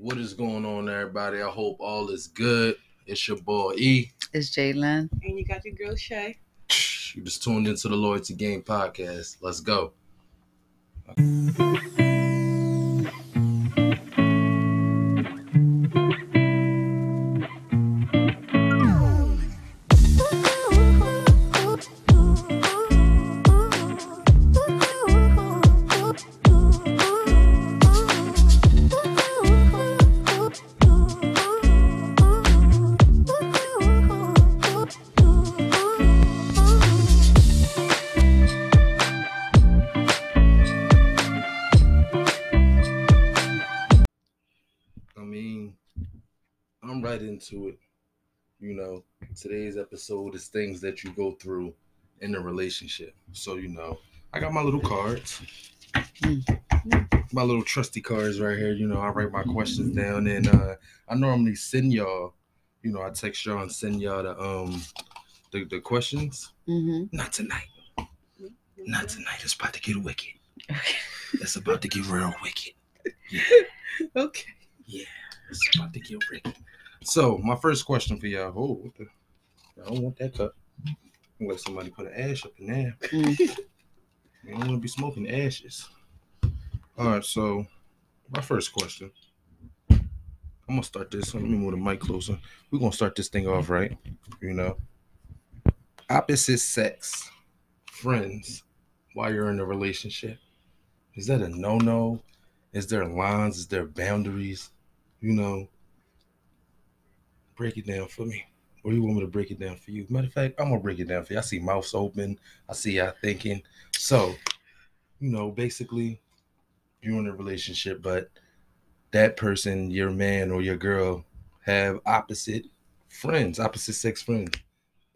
What is going on, everybody? I hope all is good. It's your boy E. It's Jalen. And you got your girl Shay. You just tuned into the Loyalty Game podcast. Let's go. Today's episode is things that you go through in a relationship. So, you know, I got my little cards. My little trusty cards right here. You know, I write my questions down and uh I normally send y'all, you know, I text y'all and send y'all the um the, the questions. Mm-hmm. Not tonight. Not tonight. It's about to get wicked. Okay. It's about to get real wicked. Okay. Yeah. It's about to get wicked. So my first question for y'all. Oh, what the, I don't want that cup. I'm let somebody put an ash up in there. Mm. You don't want to be smoking ashes. All right, so my first question. I'm gonna start this. Let me move the mic closer. We're gonna start this thing off right. You know, opposite sex friends while you're in a relationship. Is that a no-no? Is there lines? Is there boundaries? You know, break it down for me. Or you want me to break it down for you? Matter of fact, I'm gonna break it down for you. I see mouths open. I see y'all thinking. So, you know, basically, you're in a relationship, but that person, your man or your girl, have opposite friends, opposite sex friends,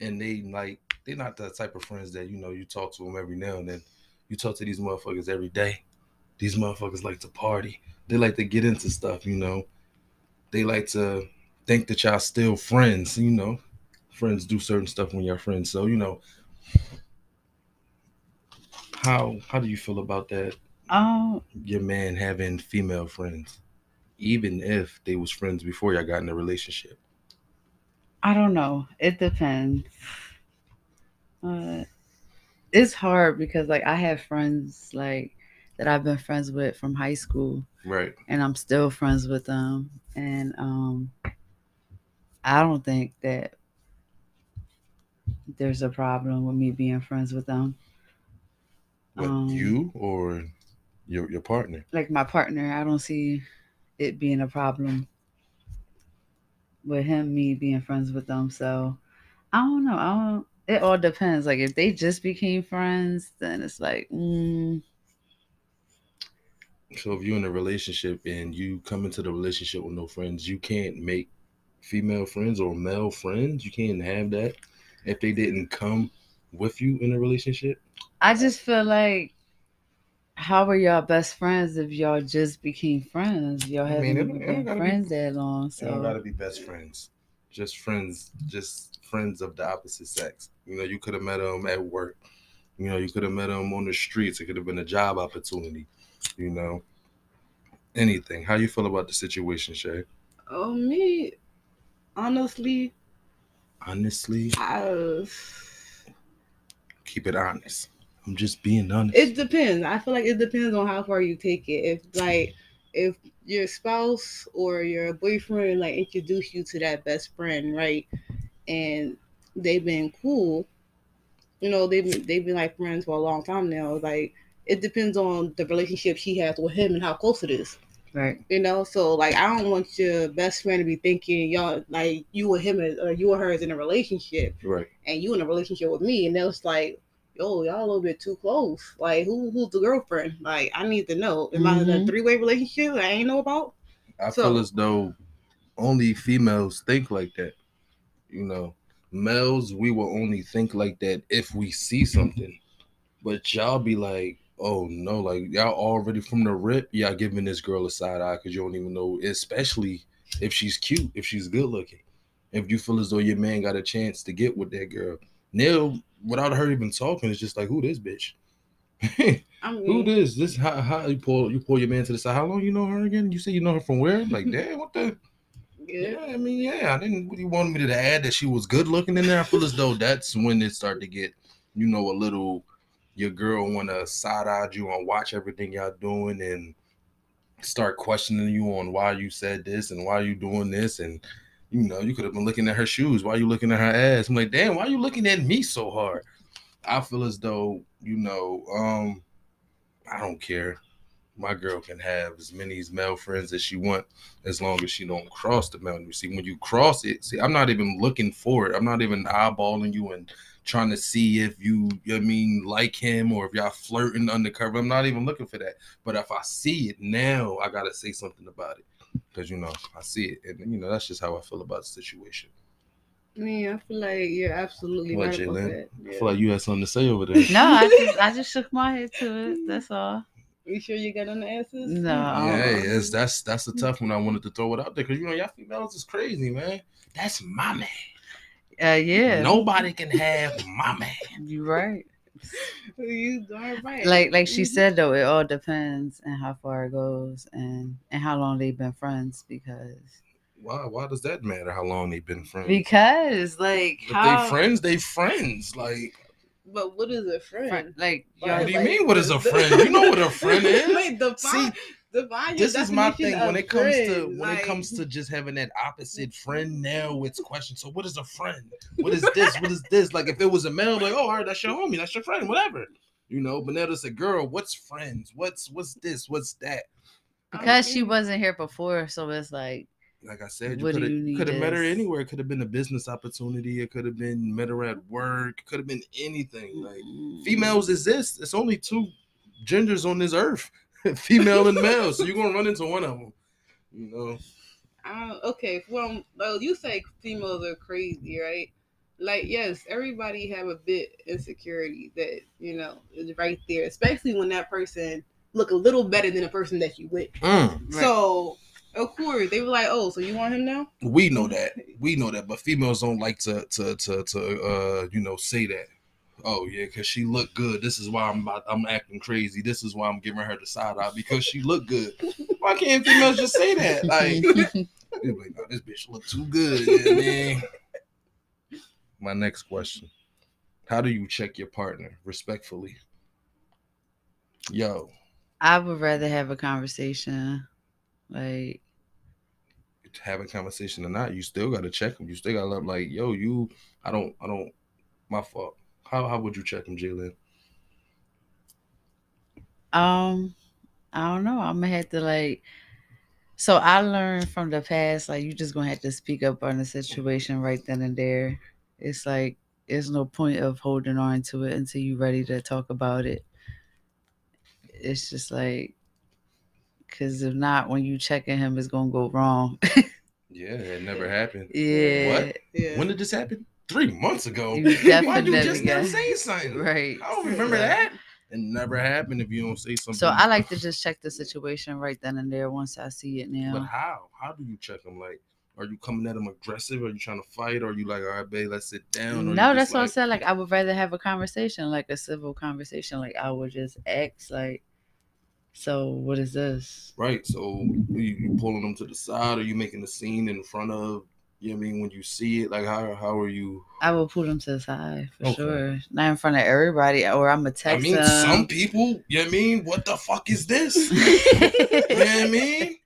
and they like they're not the type of friends that you know you talk to them every now and then. You talk to these motherfuckers every day. These motherfuckers like to party. They like to get into stuff, you know. They like to think that y'all still friends, you know. Friends do certain stuff when you're friends. So, you know, how how do you feel about that? Um, Your man having female friends, even if they was friends before y'all got in a relationship. I don't know. It depends. Uh, it's hard because like I have friends like that I've been friends with from high school, Right. and I'm still friends with them. And um, I don't think that there's a problem with me being friends with them. What Um, you or your your partner? like my partner, I don't see it being a problem with him, me being friends with them. So I don't know. I don't. It all depends. Like if they just became friends, then it's like, mm, So if you're in a relationship and you come into the relationship with no friends, you can't make female friends or male friends. You can't have that if they didn't come with you in a relationship. I just feel like, how are y'all best friends if y'all just became friends? Y'all haven't mean, it even it been don't be- friends that long. They don't gotta be best friends. Just friends, just friends of the opposite sex. You know, you could have met them at work. You know, you could have met them on the streets. It could have been a job opportunity. You know, anything. How you feel about the situation, Shay? Oh me, honestly, Honestly, I, keep it honest. I'm just being honest. it depends. I feel like it depends on how far you take it. If like if your spouse or your boyfriend like introduce you to that best friend, right, and they've been cool, you know they've been, they've been like friends for a long time now. Like it depends on the relationship she has with him and how close it is. Right, You know, so like I don't want your best friend to be thinking y'all like you and him is, or you and her is in a relationship right. and you in a relationship with me and it's like, yo, y'all a little bit too close. Like who who's the girlfriend? Like I need to know. Am I in a Mhm. three way relationship I ain't know about? I So- feel as though only females think like that. You know, males, we will only think like that if we see something. But y'all be like, oh no, like y'all already from the rip, y'all giving this girl a side eye because you don't even know, especially if she's cute, if she's good looking. If you feel as though your man got a chance to get with that girl. Neil, without her even talking, it's just like, who this bitch? I mean, Who this? This how how you pull you pull your man to the side. How long you know her again? You say you know her from where? Like, damn, what the? Yeah. Yeah, I mean, yeah. I didn't. What you wanted me to add that she was good looking in there? I feel as though that's when it started to get, you know, a little. Your girl want to side eye you and watch everything y'all doing and start questioning you on why you said this and why you doing this and you know you could have been looking at her shoes. Why you looking at her ass? I'm like, damn, why you looking at me so hard? I feel as though you know, um, I don't care. My girl can have as many as male friends as she want, as long as she don't cross the. You see, when you cross it, see, I'm not even looking for it. I'm not even eyeballing you and trying to see if you, you know what I mean, like him or if y'all flirting undercover. I'm not even looking for that. But if I see it now, I gotta say something about it because you know I see it, and you know that's just how I feel about the situation. I mean, I feel like you're absolutely What, right about Jalen? that. I feel like you had something to say over there. No, I just I just shook my head to it. That's all. You sure you got on the answers? No. Yeah, hey, it's, that's that's a tough one. I wanted to throw it out there because you know y'all females is crazy, man. That's my man. Uh, yeah. Nobody can have my man. You right. You darn right. Like like she said though, it all depends on how far it goes and and how long they've been friends because Why? Why does that matter? How long they've been friends? because like if how they friends, they friends. Like, But what is a friend? fri- like Like- what do you like- mean? What is a friend? You know what a friend is. Wait, define, See, define this is my thing. When it comes to when like- it comes to just having that opposite friend now it's question so what is a friend? What is this? What is this? Like if it was a male like oh all right that's your homie. That's your friend whatever. You know but now it's a girl. What's friends? What's what's this? What's that? Because she wasn't here before, so it's like like i said you What could you have could have met her anywhere it could have been a business opportunity it could have been met her at work it could have been anything like females exist it's only two genders on this earth female and male so you're gonna run into one of them you know Uh, okay, well, well, you say females are crazy, right? Like, yes, everybody have a bit insecurity that you know is right there, especially when that person look a little better than the person that you with. Mm. Right. So, of course, they were like, "Oh, so you want him now?" We know that. We know that. But females don't like to to to to uh you know say that. Oh yeah, because she looked good. This is why I'm about, I'm acting crazy. This is why I'm giving her the side eye because she looked good. Why can't females just say that? Like, like, no, this bitch look too good. You know what I mean? My next question: How do you check your partner respectfully? Yo, I would rather have a conversation. Like having conversation or not, you still got to check them. You still got to let like, yo, you. I don't. I don't. My fault. How how would you check him, Jalen? Um, I don't know. I'm gonna have to like. So I learned from the past, like you just gonna have to speak up on the situation right then and there. It's like there's no point of holding on to it until you're ready to talk about it. It's just like, cause if not, when you checking him, it's gonna go wrong. Yeah, it never happened. yeah, What? Yeah. When did this happen? Three months ago. You Why'd you definitely just not say something? right. I don't remember So- that. It never happened if you don't say something. So I like to just check the situation right then and there once I see it now. But how? How do you check him? Like, are you coming at him aggressive? Are you trying to fight? Or are you like, all right, babe, let's sit down? Or No, that's what I like- said. Like I would rather have a conversation, like a civil conversation. Like I would just ask, like, so what is this? Right. So you, you pulling them to the side, or you making a scene in front of? You know what I mean? When you see it, like how how are you? I will pull them to the side for Okay. sure, not in front of everybody, or I'm a text I mean, them. some people. You know what I mean? What the fuck is this? you know what I mean?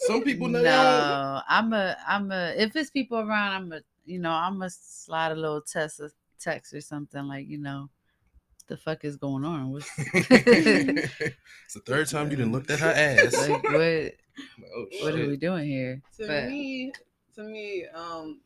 Some people know. no, I'm a, I'm a. If it's people around, I'm a, you know, I'm a slide a little text, text or something like, you know, the fuck is going on? What's it's the third time you didn't looked at her ass. like what? oh, What are we doing here? to But- me, to me, um,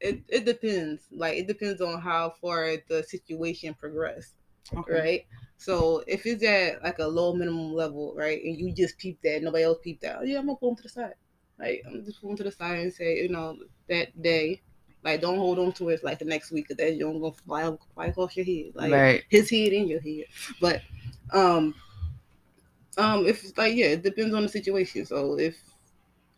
it it depends. Like it depends on how far the situation progressed, Okay. right? So if it's at like a low minimum level, right, and you just peep that, nobody else peeped that, yeah, I'm gonna pull them to the side. Like I'm just pulling to the side and say, you know, that day, like don't hold on to it like the next week, cause that you're gonna fly fly across your head, like right. his head in your head. But um um if it's like yeah, it depends on the situation. So if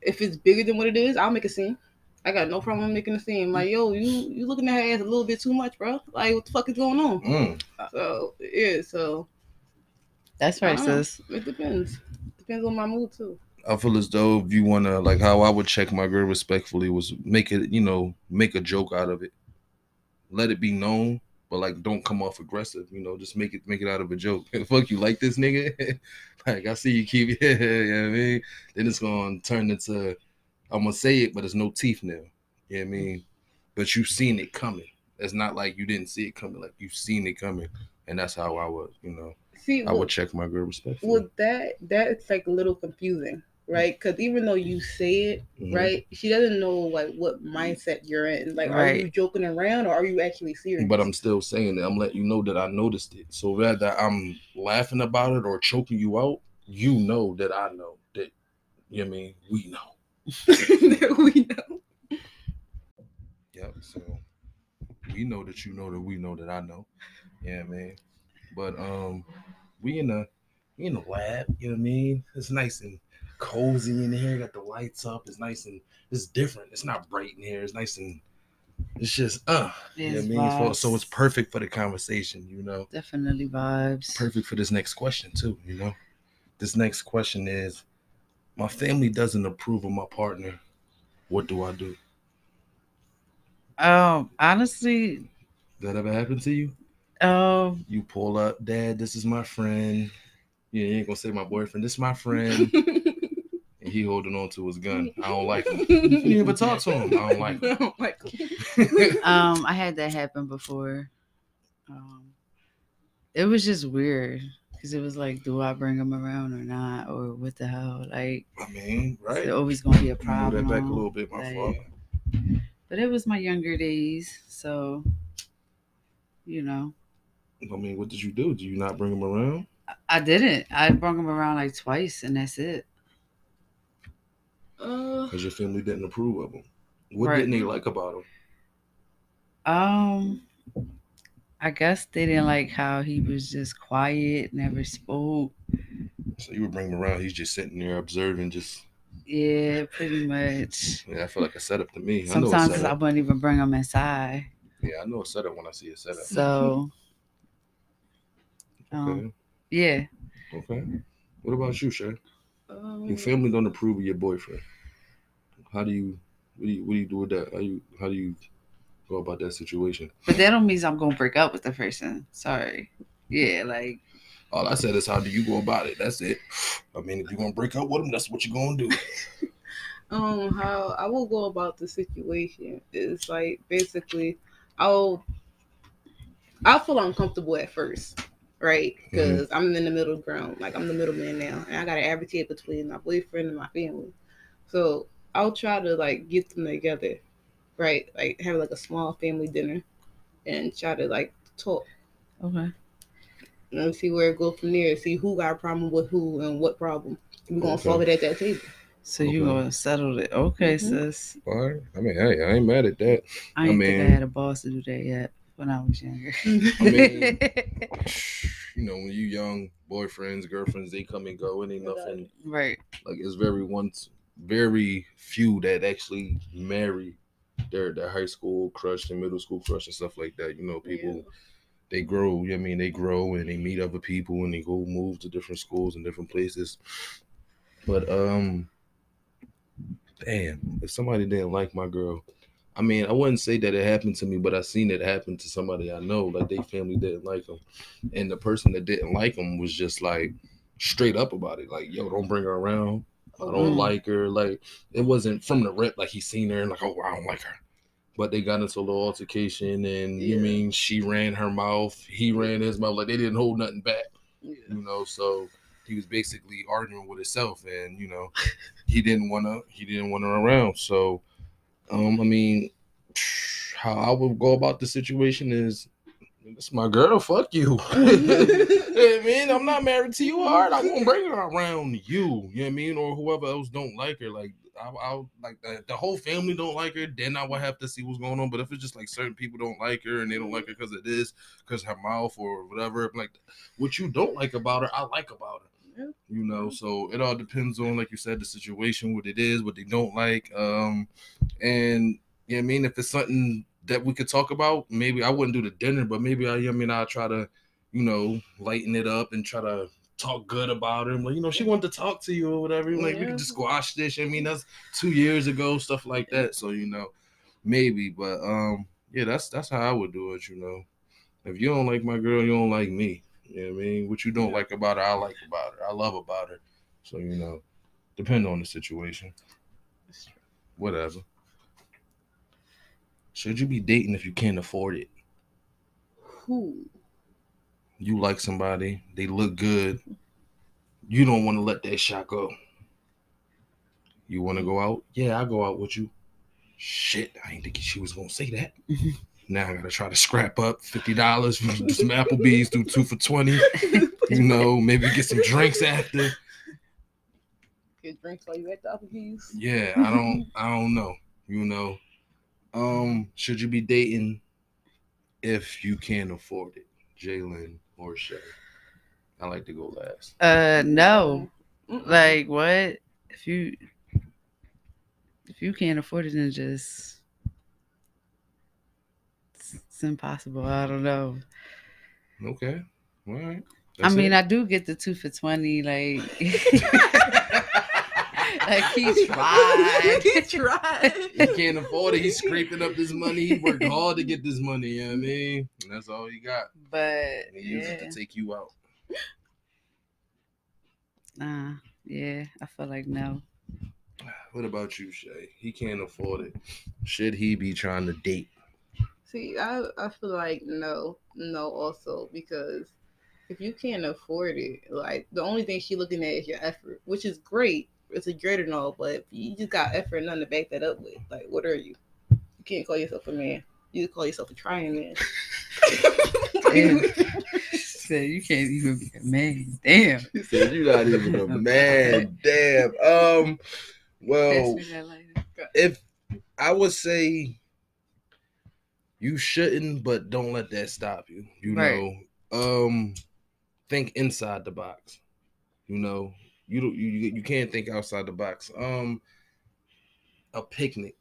if it's bigger than what it is, I'll make a scene. I got no problem making a scene. Like, yo, you you looking at her ass a little bit too much, bro. Like what the fuck is going on? Mm. So yeah, so That's right, sis. It depends. Depends on my mood too. I feel as though if you wanna like how I would check my girl respectfully was make it, you know, make a joke out of it. Let it be known, but like don't come off aggressive, you know, just make it make it out of a joke. Fuck you like this nigga? like I see you keep yeah, you know what I mean? Then it's gonna turn into I'm gonna say it, but there's no teeth now. You know what I mean? But you've seen it coming. It's not like you didn't see it coming, like you've seen it coming. And that's how I would, you know, See, I would check my girl respectfully. with that, that's like a little confusing, right? Because even though you say it, Mhm. right, she doesn't know like what mindset you're in. Like, are you joking around or are you actually serious? But I'm still saying that I'm letting you know that I noticed it. So whether I'm laughing about it or choking you out, you know that I know that. You know I mean? We know. that we know. Yep. So we know that you know that we know that I know. Yeah, man. But um, we in a we in the lab. You know what I mean? It's nice and cozy in here. Got the lights up. It's nice and it's different. It's not bright in here. It's nice and it's just uh. You know what I mean? For- so it's perfect for the conversation. You know. Definitely vibes. perfect for this next question too you know this next question is my family doesn't approve of my partner what do i do Um, honestly, that ever happened to you um, you pull up dad this is my friend yeah you ain't gonna say my boyfriend this is my friend and he holding on to his gun i don't like him you didn't talk to him i don't like him I don't like him. um, I had that happen before. Um, it was just weird because it was like, do I bring him around or not, or what the hell? Like, i mean right it's always gonna be a Move problem. that back a little bit my like- fault But it was my younger days, so you know, i mean what did you do did you not bring him around I didn't. I brought him around like twice, and that's it. Uh, because your family didn't approve of him what Right. didn't they like about him Um, I guess they didn't like how he was just quiet, never spoke. so you would bring him around he's just sitting there observing just Yeah, pretty much. Yeah, I feel like a setup to me. I Sometimes I setup. wouldn't even bring him inside. Yeah, I know a setup when I see a setup. So, um, Okay. yeah. Okay. What about you, Shay? Um, Your family don't approve of your boyfriend. How do you what do you what do you do with that? How you how do you go about that situation? But that don't mean I'm gonna break up with the person. Sorry. Yeah, like All I said is how do you go about it? That's it. I mean, if you're gonna break up with him, that's what you're gonna do. um how I will go about the situation is like basically I'll I'll feel uncomfortable at first, right? Because I'm in the middle ground, like I'm the middleman now, and I gotta advocate between my boyfriend and my family. So I'll try to like get them together, right? Like have like a small family dinner, and try to like talk okay. and see where it goes from there. See who got a problem with who and what problem. We're gonna Okay. solve it at that table. So you gonna settle it. Okay, Mhm. sis. All right. I mean, hey, I ain't mad at that. I I ain't think I had a boss to do that yet when I was younger. I mean, you know, when you young boyfriends, girlfriends, they come and go. It ain't nothing right. like it's very once very few that actually marry their their high school crush and middle school crush and stuff like that. You know, people they grow, you know what I mean, they grow and they meet other people and they go move to different schools and different places. But um damn, if somebody didn't like my girl, I mean, I wouldn't say that it happened to me, but I seen it happen to somebody I know. Like they family didn't like them, and the person that didn't like them was just like straight up about it. Like, yo, don't bring her around. I don't Mm. like her. Like it wasn't from the rip. Like he seen her and like, oh, I don't like her. But they got into a little altercation, and you mean she ran her mouth, he ran his mouth. Like they didn't hold nothing back, Yeah. you know. So he was basically arguing with himself, and you know, he didn't want to. He didn't want her around. So, um, I mean, how I would go about the situation is, it's my girl. Fuck you. I mean, I'm not married to you. Hard. I won't bring her around you. You know what I mean, or whoever else don't like her. Like I, I'll like the, the whole family don't like her. Then I would have to see what's going on. But if it's just like certain people don't like her and they don't like her because of this, because her mouth or whatever, like what you don't like about her, I like about her. You know, so it all depends on, like you said, the situation, what it is, what they don't like. Um, and yeah, I mean, if it's something that we could talk about, maybe I wouldn't do the dinner, but maybe I, I mean, I'll try to, you know, lighten it up and try to talk good about him. Like, you know, she wanted to talk to you or whatever. Like, we Yeah. could just squash this. I mean, that's two years ago, stuff like that. So, you know, maybe. But um, yeah, that's that's how I would do it, you know. If you don't like my girl, you don't like me. You know what I mean? What you don't like about her, I like about her. I love about her. So, you know, depend on the situation. Whatever. Should you be dating if you can't afford it? Who? you like somebody, they look good, you don't want to let that shot go. You want to go out? Yeah, I'll go out with you. Shit, I ain't thinking she was gonna say that. Mm-hmm. Now I gotta try to scrap up fifty dollars from some Applebee's, do two for twenty. You know, maybe get some drinks after. Get drinks while you at the Applebee's. Yeah, I don't, I don't know. You know, um, should you be dating if you can't afford it, Jalen or Shay? I like to go last. Uh, no. Like what? If you if you can't afford it, then just it's, impossible. I don't know. Okay, all right. I mean, I do get the two for twenty. Like, like he tried. he tried. he can't afford it. He's scraping up this money. He worked hard to get this money. You know what I mean? And that's all he got. But He used yeah, it to take you out. nah, yeah, I feel like no. What about you, Shay? He can't afford it. Should he be trying to date? See, I, I feel like no, no, also because if you can't afford it, like the only thing she looking at is your effort, which is great. It's a great and all, but if you just got effort and nothing to back that up with, like what are you? You can't call yourself a man. You call yourself a trying man. Damn. Said you can't even be a man. Damn. He said you're not even a man. Damn. Um. Well, Pass me that lighter. if I would say you shouldn't, but don't let that stop you. You Right. know, um, think inside the box. You know, you don't you you can't think outside the box. Um, a picnic.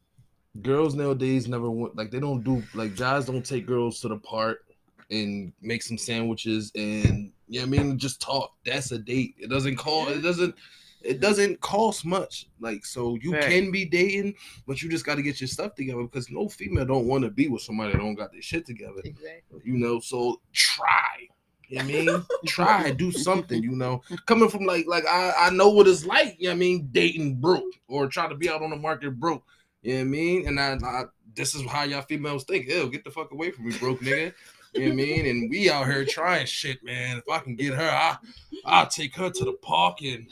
Girls nowadays never want like they don't do like guys don't take girls to the park and make some sandwiches and yeah, I mean just talk. That's a date. It doesn't call. It doesn't. It doesn't cost much. Like so, you Right. can be dating, but you just got to get your stuff together because no female don't want to be with somebody that don't got their shit together. Exactly. You know, so try. You know what I mean, try, do something. You know, coming from like like I I know what it's like. You know what I mean, dating broke or trying to be out on the market broke. You know what I mean, and I, I this is how y'all females think. Ew, get the fuck away from me, broke nigga. You know what I mean? And we out here trying shit, man. If I can get her, I I'll take her to the park and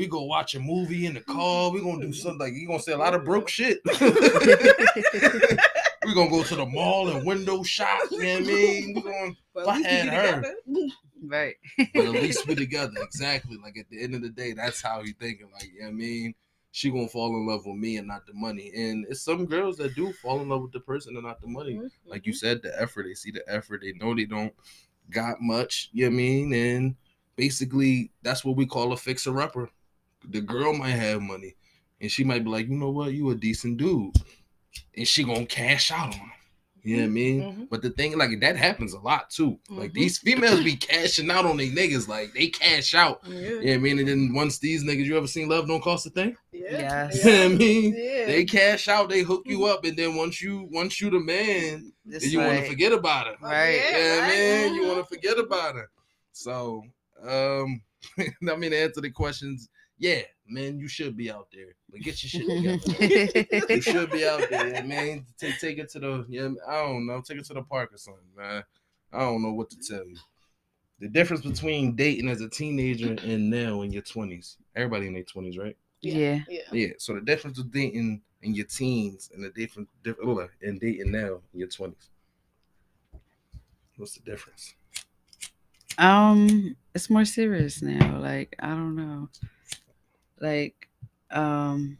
we go watch a movie in the car. We're gonna do something like you're gonna say a lot of broke shit. we're gonna go to the mall and window shop. You know what I mean? We gonna, But If I had her. together. Right. but at least we're together. Exactly. Like at the end of the day, that's how he thinking. Like, you know what I mean? She gonna fall in love with me and not the money. And it's some girls that do fall in love with the person and not the money. Like you said, the effort. They see the effort. They know they don't got much. You know what I mean? And basically, that's what we call a fixer upper. The girl might have money, and she might be like, you know what, you a decent dude, and she gonna cash out on him. You know what I mean? Mhm. But the thing, like that happens a lot too. Like Mhm. these females be cashing out on these niggas. Like they cash out. Yeah. You know what I mean? And then once these niggas, you ever seen Love Don't Cost a Thing? Yeah. Yes. You know what I mean? Yeah. They cash out, they hook you up, and then once you once you the man, It's then you want to forget about it. Right. Yeah, Yeah, right. man, you Mhm. want to forget about it. So, um, I mean, to answer the questions, yeah, man, you should be out there, but get your shit together. you should be out there, man. Take take it to the yeah, I don't know, take it to the park or something, man. I don't know what to tell you. The difference between dating as a teenager and now in your twenties. Everybody in their twenties, right? yeah. Yeah. Yeah. So the difference with dating in your teens and the different different and dating now in your twenties. What's the difference? Um, it's more serious now. Like I don't know. Like, um,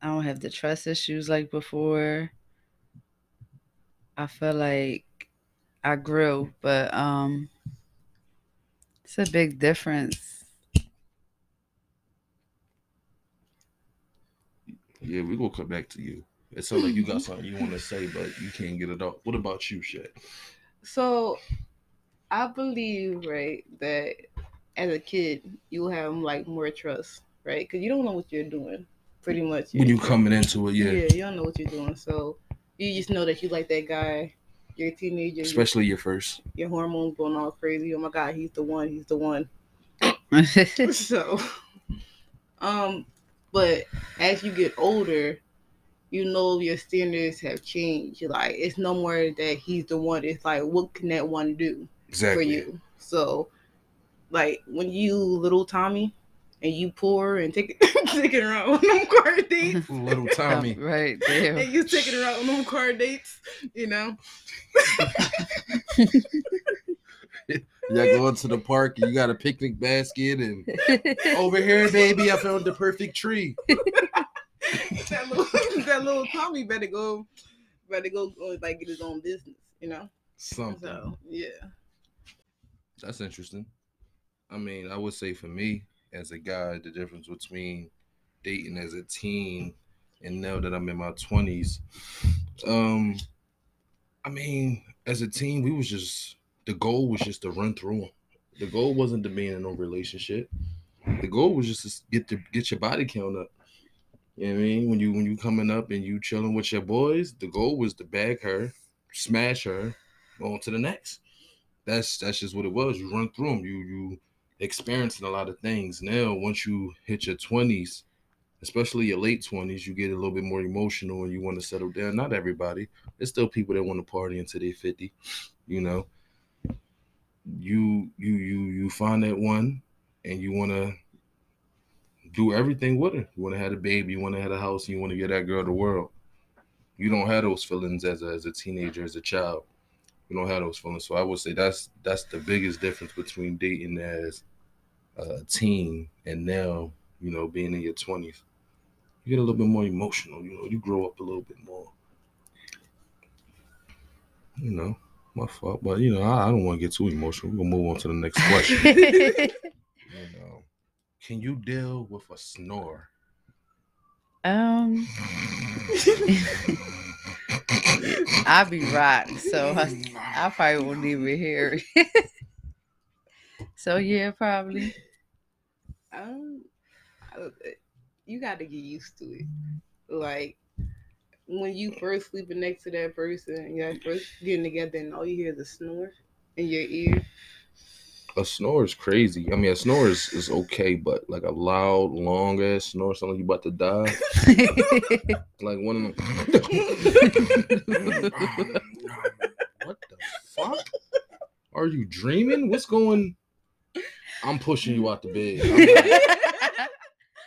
I don't have the trust issues like before. I feel like I grew, but um, it's a big difference. Yeah, we're gonna come back to you. It sounds like you got something you want to say, but you can't get it out. What about you, Shay? So I believe, right, that as a kid, you have like more trust, right? Because you don't know what you're doing, pretty much. When you coming into it, yeah. yeah, you don't know what you're doing, so you just know that you like that guy. You're a teenager. Especially your first. your hormones going all crazy. Oh my god, he's the one. He's the one. so, um, but as you get older, you know your standards have changed. You're like it's no more that he's the one. It's like what can that one do Exactly. for you? So, like when you little Tommy and you pour and take taking her out on them car dates. Little Tommy. right there. And you taking her out on them car dates, you know. You go into the park and you got a picnic basket and over here, baby, I found the perfect tree. that little that little Tommy better go better go, go like get his own business, you know. Something. So yeah. That's interesting. I mean, I would say for me, as a guy, the difference between dating as a teen and now that I'm in my twenties, um, I mean, as a teen, we was just the goal was just to run through them. The goal wasn't to be in no relationship. The goal was just to get to get your body count up. You know what I mean? When you when you coming up and you chilling with your boys, the goal was to bag her, smash her, on to the next that's that's just what it was. You run through them. You you experiencing a lot of things. Now, once you hit your twenties, especially your late twenties, you get a little bit more emotional and you want to settle down. Not everybody. There's still people that want to party until they're fifty. You know. You you you you find that one, and you want to do everything with her. You want to have a baby. You want to have a house. You want to get that girl the world. You don't have those feelings as a as a teenager, as a child you don't have those feelings. So I would say that's that's the biggest difference between dating as a teen and now, you know, being in your twenties. You get a little bit more emotional, you know, you grow up a little bit more. You know, my fault. But you know, I, I don't want to get too emotional. We're gonna move on to the next question. you know. Can you deal with a snore? um, I be rocked, so I, I probably won't even hear it. So yeah, probably. Um, you got to get used to it. Like when you first sleeping next to that person, and you're first getting together, and all you hear is a snore in your ear. a snore is crazy. I mean, a snore is, is okay, but like a loud, long ass snore, something you about to die. Like one of them. what the fuck? Are you dreaming? What's going? I'm pushing you out the bed. Not-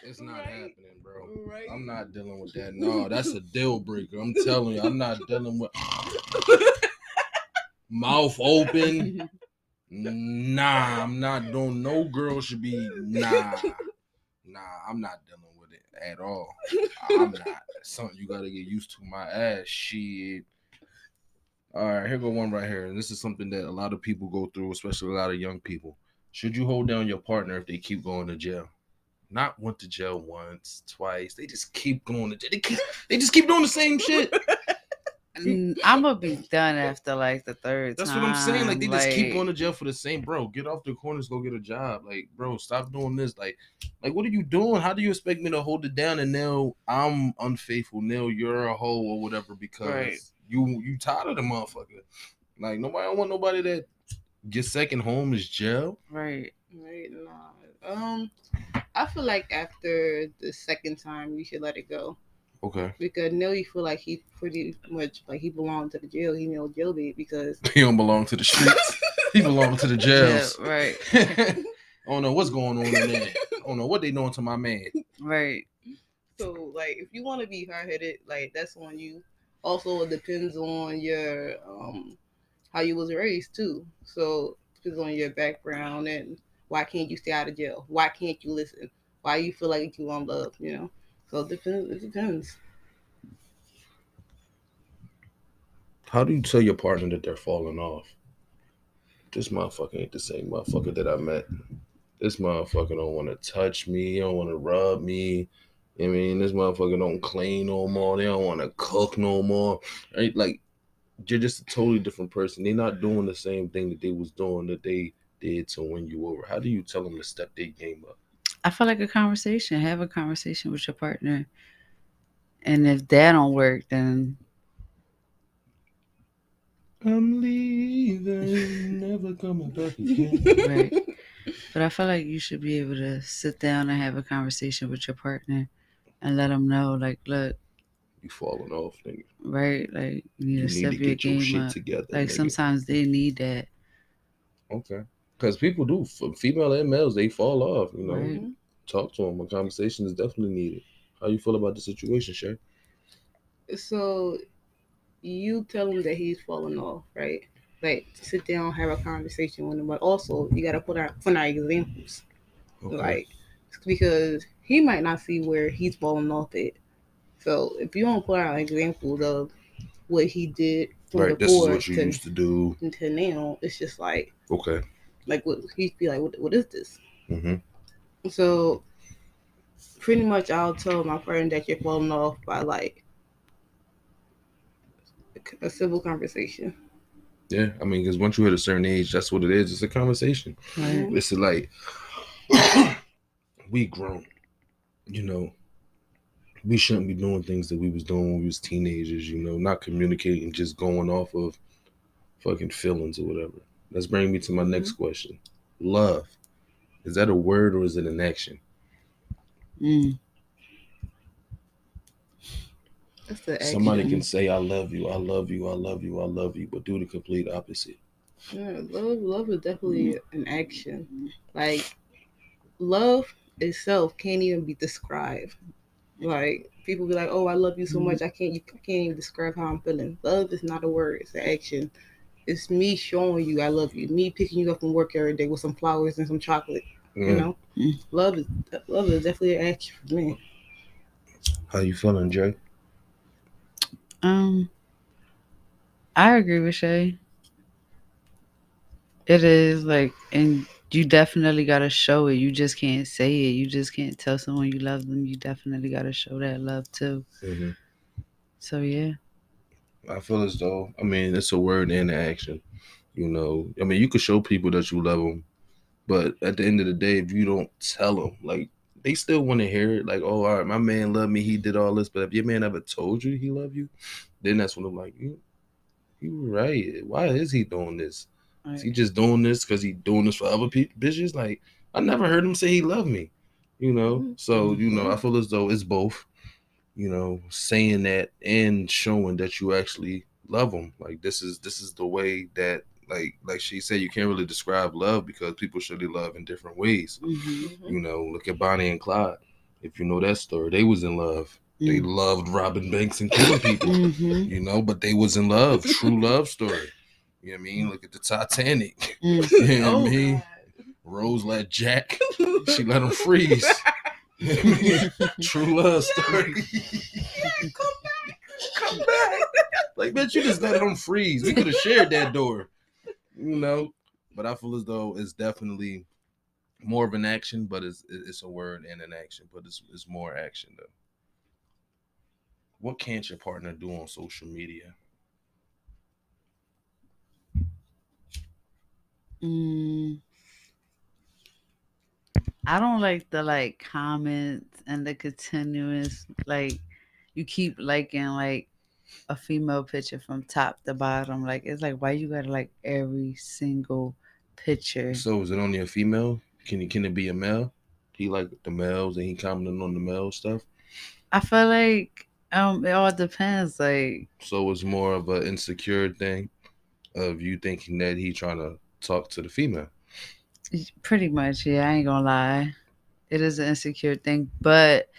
it's not Right. happening, bro. Right. I'm not dealing with that. No, that's a deal breaker. I'm telling you, I'm not dealing with mouth open. Nah, I'm not doing. No girl should be. Nah, nah, I'm not dealing with it at all. I'm not. It's something you gotta get used to. My ass, shit. All right, here go one right here, and this is something that a lot of people go through, especially a lot of young people. Should you hold down your partner if they keep going to jail? Not went to jail once, twice. They just keep going to jail. They, keep, they just keep doing the same shit. I'm gonna be done after like the third That's time. what I'm saying. Like they just keep going to jail for the same, bro. Get off the corners, go get a job. Like, bro, stop doing this. Like, like what are you doing? How do you expect me to hold it down? And now I'm unfaithful. Now you're a hoe or whatever because Right. you you tired of the motherfucker. Like nobody I don't want nobody that your second home is jail. Right. Right, nah. Um, I feel like after the second time, you should let it go Okay. because now you feel like he pretty much like he belonged to the jail. He know jailbait because He don't belong to the streets. he belongs to the Yeah, jails. right. I don't know what's going on in there. I don't know what they doing to my man. Right. so like if you want to be hard headed, like that's on you. Also, it depends on your um how you was raised too. So depends on your background and why can't you stay out of jail? Why can't you listen? Why you feel like you want love? You know. So it depends. It depends. How do you tell your partner that they're falling off? This motherfucker ain't the same motherfucker that I met. This motherfucker don't want to touch me. Don't want to rub me. I mean, this motherfucker don't clean no more. They don't want to cook no more. Right? Like, you're just a totally different person. They're not doing the same thing that they was doing that they did to win you over? How do you tell them to step their game up? I feel like a conversation. Have a conversation with your partner. And if that don't work, then I'm leaving, never coming back again. right. But I feel like you should be able to sit down and have a conversation with your partner and let them know, like, look, you falling off, nigga. right, like you need You to need step to your get your shit up. together. Like nigga. sometimes they need that. Okay. Because people do, female and males, they fall off. You know, Right. talk to them. A conversation is definitely needed. How you feel about the situation, Shay? So you tell him that he's falling off, right? Like sit down, have a conversation with him, but also you gotta put out put out examples, Okay. like because he might not see where he's falling off at. So if you don't put out examples of what he did from right. This is what you to, used to do. to now, it's just like Okay. like what he'd be like, what, what is this? Mm-hmm. So pretty much I'll tell my friend that you're falling off by like a civil conversation. Yeah. I mean, because once you hit a certain age, that's what it is. It's a conversation. Right. It's like we grown. You know, we shouldn't be doing things that we was doing when we was teenagers. You know, not communicating, just going off of fucking feelings or whatever. Let's bring me to my next question. Love. Is that a word or is it an action? Mm. That's the action. Somebody can say, I love you, I love you, I love you, I love you, but do the complete opposite. Yeah, love, love is definitely an action. Like love itself can't even be described. Like people be like, "Oh, I love you so much, I can't, you, I can't even describe how I'm feeling." Love is not a word; it's an action. It's me showing you I love you, me picking you up from work every day with some flowers and some chocolate. You Mm. know, Mm. love is love is definitely an action for me. How you feeling, Jay? Um, I agree with Shay. It is like, and you definitely gotta show it. You just can't say it. You just can't tell someone you love them. You definitely gotta show that love too. Mm-hmm. So yeah, I feel as though, I mean, it's a word and an action. You know, I mean, you could show people that you love them, but at the end of the day, if you don't tell them, like, they still want to hear it. Like, oh, all right, my man loved me. He did all this. But if your man ever told you he loved you, then that's when I'm like, you, you right. Why is he doing this? Is he just doing this because he doing this for other people, bitches? Like, I never heard him say he loved me. You know, so you know, I feel as though it's both. You know, saying that and showing that you actually love them. Like this is this is the way that like like she said, you can't really describe love because people their love in different ways. Mhm. You know, look at Bonnie and Clyde. If you know that story, they was in love. They Mm. loved robbing banks and killing people Mhm. you know, but they was in love, true love story. You know what I mean? Look at the Titanic. Mm. You know Oh, what I mean? Rose let Jack, she let him freeze. You know what I mean? true love story. Yeah, Come back. Come back. Like, bitch, you just let him freeze. We could have shared that door. You know? But I feel as though it's definitely more of an action, but it's it's a word and an action, but it's it's more action though. What can't your partner do on social media? Mm. I don't like the like comments and the continuous like you keep liking like a female picture from top to bottom. Like it's like why you gotta like every single picture. So is it only a female? Can it can it be a male? He like the males and he commenting on the male stuff. I feel like um it all depends. Like So it's more of an insecure thing of you thinking that he trying to talk to the female. pretty much, yeah, I ain't gonna lie. It is an insecure thing, but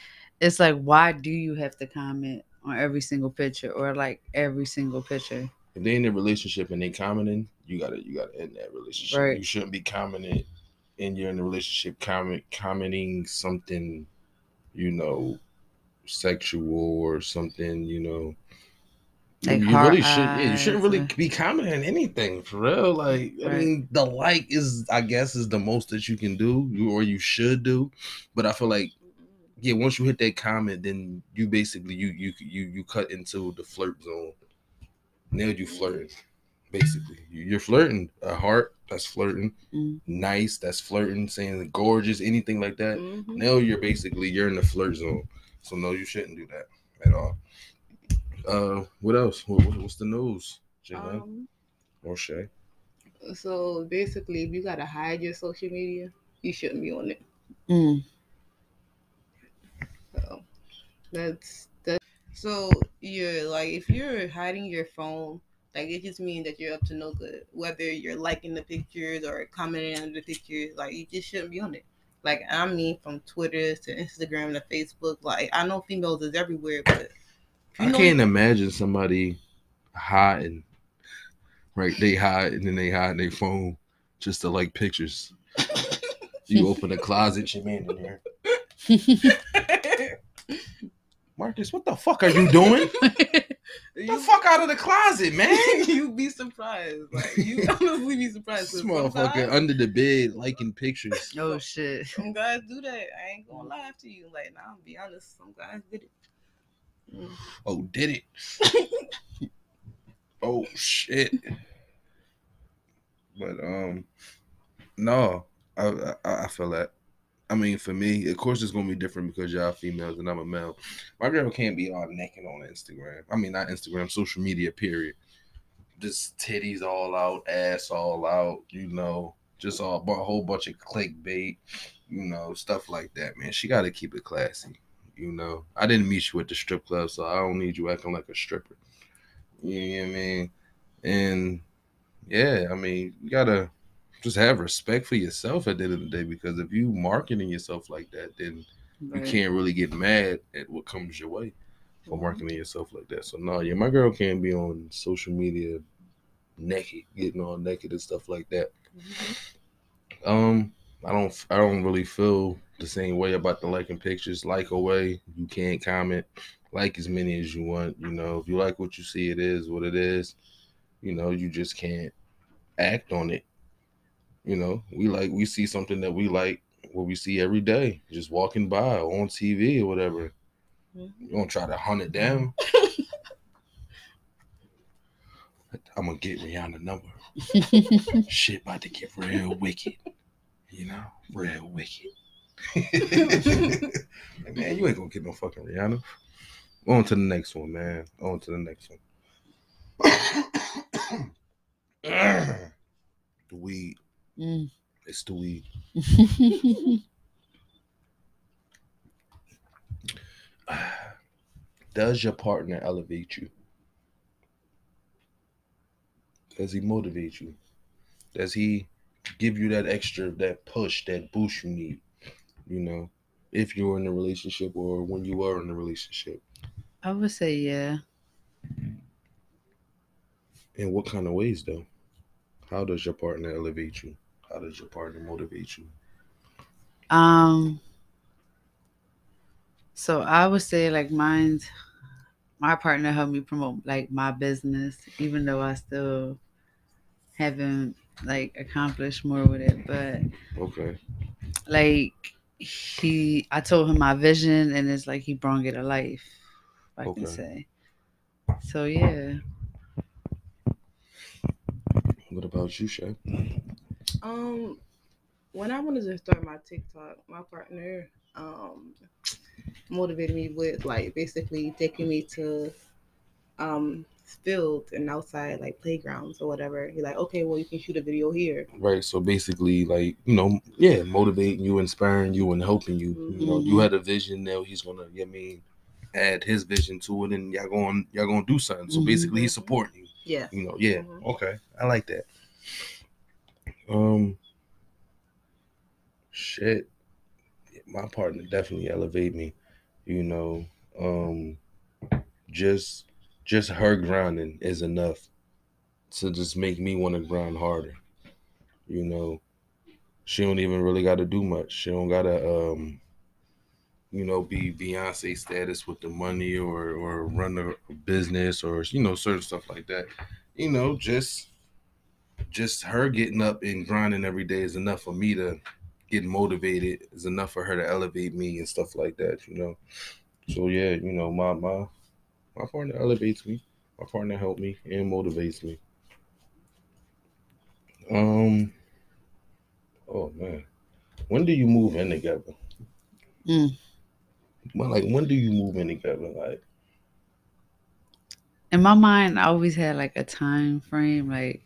it's like why do you have to comment on every single picture or like every single picture? If they in a relationship and they commenting, you gotta you gotta end that relationship. Right. You shouldn't be commenting and you're in a relationship comment commenting something, you know, sexual or something, you know. Like you really should yeah, you shouldn't really be commenting anything for real. Like I mean the like is I guess is the most that you can do or you should do. But I feel like yeah, once you hit that comment, then you basically you you you you cut into the flirt zone. Now you flirting. Basically, You- you're flirting. A heart, that's flirting. Mm. Nice, that's flirting. Saying gorgeous, anything like that. Mhm. Now you're basically you're in the flirt zone. So no, you shouldn't do that at all. Uh, what else? What, what- what's the news, Jalen Um, or Shay? so basically, if you gotta hide your social media, you shouldn't be on it. Mm. So that's that. So you're like, if you're hiding your phone, like it just means that you're up to no good. Whether you're liking the pictures or commenting on the pictures, like you just shouldn't be on it. Like I mean, from Twitter to Instagram to Facebook. Like I know females is everywhere, but if you I know- can't imagine somebody hiding. Right, they hide and then they hide their phone just to like pictures. You open the closet, your man in there. Marcus, what the fuck are you doing? Get the you, fuck out of the closet, man. you be surprised. Like you honestly be surprised. This 'cause motherfucker sometimes- under the bed liking pictures. oh shit. Some guys do that. I ain't gonna lie to you. Like, nah, I'll be honest. Some guys did it. Mm. Oh, did it? oh shit. But um, no, I, I I feel that. I mean, for me, of course, it's gonna be different because y'all females and I'm a male. My girl can't be all naked on Instagram. I mean, not Instagram, social media. Period. Just titties all out, ass all out. You know, just all a whole bunch of clickbait. You know, stuff like that, man. She got to keep it classy. You know, I didn't meet you at the strip club, so I don't need you acting like a stripper. You know what I mean? And yeah, I mean, you gotta just have respect for yourself at the end of the day because if you marketing yourself like that, then you can't really get mad at what comes your way for Mhm. marketing yourself like that. So no, yeah, my girl can't be on social media naked, getting all naked and stuff like that. Mhm. Um, I don't I don't really feel the same way about the liking pictures. Like away, you can't comment. Like as many as you want. You know, if you like what you see, it is what it is. You know, you just can't act on it. You know, we like we see something that we like, what we see every day, just walking by or on TV or whatever. You don't try to hunt it down. I'm gonna get Rihanna number. Shit about to get real wicked. You know, real wicked. Like, man, you ain't gonna get no fucking Rihanna. On to the next one, man. On to the next one. the weed. Mm. It's the weed. Does your partner elevate you? Does he motivate you? Does he give you that extra, that push, that boost you need? You know, if you're in a relationship or when you are in a relationship. I would say yeah. In what kind of ways, though? How does your partner elevate you? How does your partner motivate you? Um. So I would say like mine's my partner helped me promote like my business, even though I still haven't like accomplished more with it. But Okay. like he, I told him my vision, and it's like he brought it to life. If I Okay. can say. So yeah. What about you, Shay? Um, when I wanted to start my TikTok, my partner um motivated me with like basically taking me to um fields and outside like playgrounds or whatever. He's like, okay, well you can shoot a video here. Right. So basically, like, you know, yeah, motivating you, inspiring you, and helping you. You know, you Mhm. had a vision now he's gonna, you know I mean, add his vision to it and y'all going y'all gonna do something. So Mhm. basically he's supporting you. Yeah. You know, yeah. Mhm. Okay. I like that. Um shit. My partner definitely elevate me. You know, um just just her grinding is enough to just make me want to grind harder. You know, she don't even really got to do much. She don't gotta, um, you know, be Beyonce status with the money or or run a business or you know certain stuff like that. You know, just just her getting up and grinding every day is enough for me to get motivated. Is enough for her to elevate me and stuff like that. You know, so yeah, you know, my my my partner elevates me. My partner helped me and motivates me. Um. Oh man, when do you move in together? Mm. Well, like when do you move in together? Like, In my mind, I always had like a time frame. Like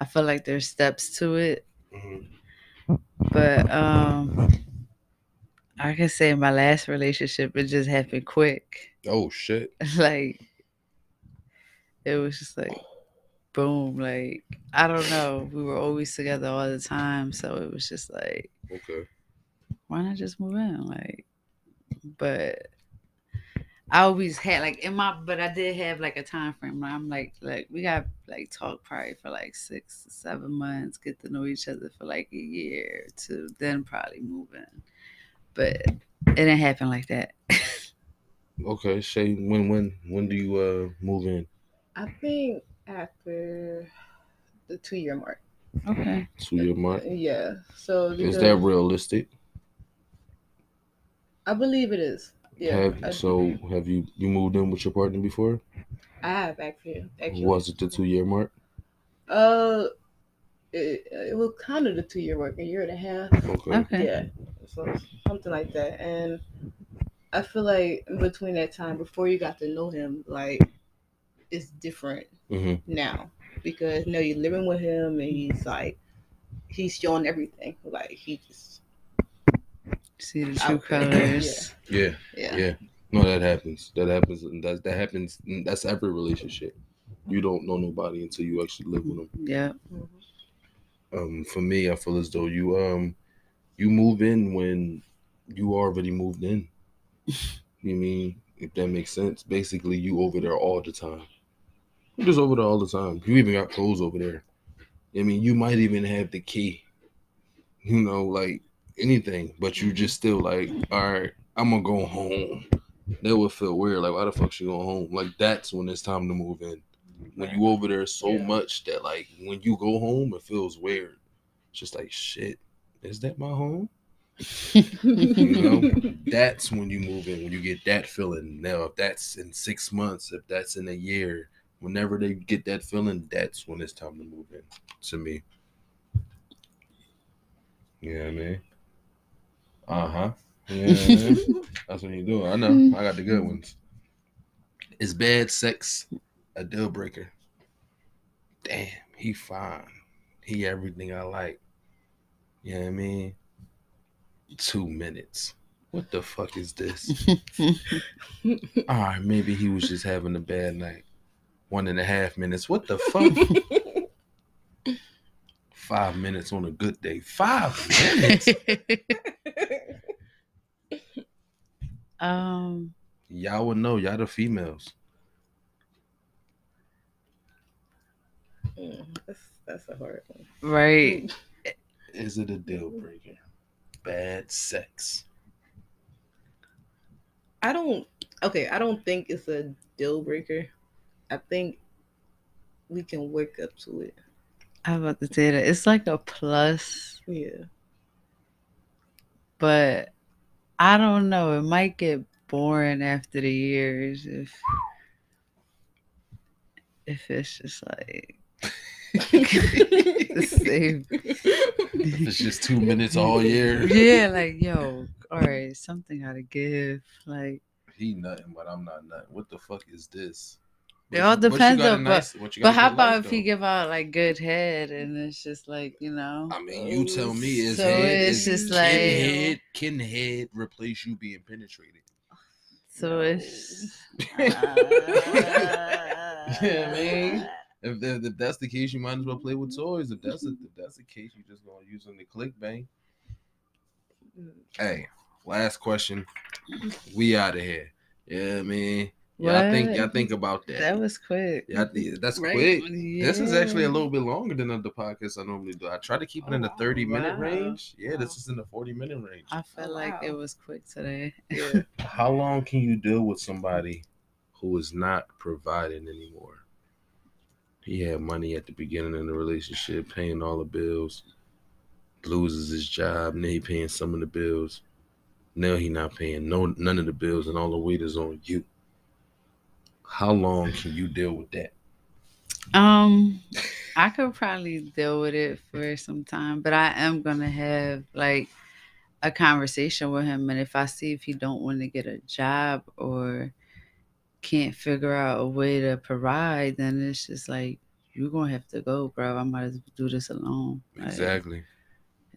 I feel like there's steps to it, mhm. but um, I can say my last relationship, it just happened quick. oh shit. like it was just like boom. Like I don't know. We were always together all the time, so it was just like Okay. why not just move in? Like, but I always had like in my, but I did have like a time frame. Where I'm like, like we got like talk probably for like six, seven months, get to know each other for like a year to then probably move in. But it didn't happen like that. Okay. Shay, when when when do you uh move in? I think after the two year mark. okay. Two year mark. Yeah. So Is that realistic? I believe it is. Yeah. Have, I, so have you you moved in with your partner before? I have actually. Actually. Was it the two year mark? Uh, it, it was kind of the two year work, a year and a half. Okay. Okay. Yeah, so something like that. And I feel like in between that time, before you got to know him, like it's different hmm now because now you're living with him and he's like he's showing everything. Like he just See the true colors. Yeah. Yeah. Yeah. No, that happens. That happens. And that that happens. That's every relationship. You don't know nobody until you actually live with them. Yeah. Mhm. Um, for me, I feel as though you um you move in when you already moved in. you mean if that makes sense? Basically, you over there all the time. You're just over there all the time. You even got clothes over there. I mean, you might even have the key. You know, like anything, but you just still like, all right, I'm gonna go home. That would feel weird. Like, why the fuck she going home? Like, that's when it's time to move in. When you over there so Yeah. much that like when you go home, it feels weird. It's just like shit. Is that my home? You know, that's when you move in. When you get that feeling. Now, if that's in six months, if that's in a year, whenever they get that feeling, that's when it's time to move in. To me. Yeah, man. Uh huh. Yeah, that's what you do. I know. I got the good ones. Is bad sex a deal breaker? Damn, he fine. He everything I like. You know what I mean? Two minutes. What the fuck is this? All right, maybe he was just having a bad night. One and a half minutes. What the fuck? Five minutes on a good day. Five minutes. um. Y'all would know. Y'all the females. Mm, that's, that's a hard one. Right. Is it a deal breaker? Bad sex. I don't. Okay, I don't think it's a deal breaker. I think we can work up to it. I was about to say that it's like a plus, Yeah. but I don't know. It might get boring after the years if if it's just like the same. It's just two minutes all year. Yeah, like yo, all right, something gotta give. Like He nothing, but I'm not nothing. What the fuck is this? It What all you- what you depends got a on- nice- what But how about life, if he give out like good head and it's just like, you know? I mean, you tell me oh, is So head it's is just can like- head can head replace you being penetrated? So it's Yeah, man. If, that, if that's the case, you might as well play with mm-hmm. toys. If that's a, if that's the case, you're just gonna use them to click bang. Mm-hmm. Hey, last question. We out of here. Yeah, man. Yeah, I think I think about that. That was quick. yeah, that's Right. quick. Oh, this is actually a little bit longer than the podcast I normally do. I try to keep it in the Oh, 30 minute range. Yeah, this is in the 40 minute range. I felt Oh, like it was quick today. Yeah. How long can you deal with somebody who is not providing anymore? He had money at the beginning of the relationship, paying all the bills, loses his job, now he paying some of the bills. Now he not paying no none of the bills, and all the weight is on you. How long can you deal with that? Um I could probably deal with it for some time, but I am gonna have like a conversation with him, and if I see if he don't want to get a job or can't figure out a way to provide, then it's just like you're gonna have to go, bro. I might as well do this alone. Like, Exactly.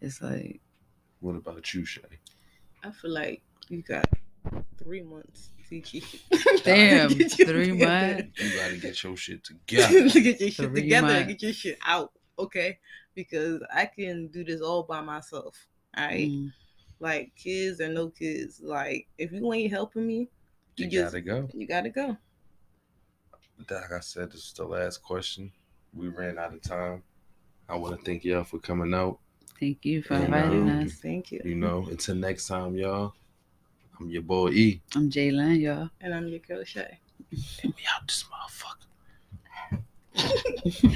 It's like What about you, Shay? I feel like you got three months to get damn, your three months. You gotta get your shit together. get your shit Three together months. get your shit out, okay? Because I can do this all by myself. All right. Mm, Like kids or no kids. Like if you ain't helping me, You you just gotta go. you gotta go. Like I said, this is the last question. We ran out of time. I want to thank y'all for coming out. Thank you for inviting know, us. Thank you. You know, until next time, y'all. I'm your boy E. I'm Jalen, y'all. And I'm your girl Shay. And we out this motherfucker.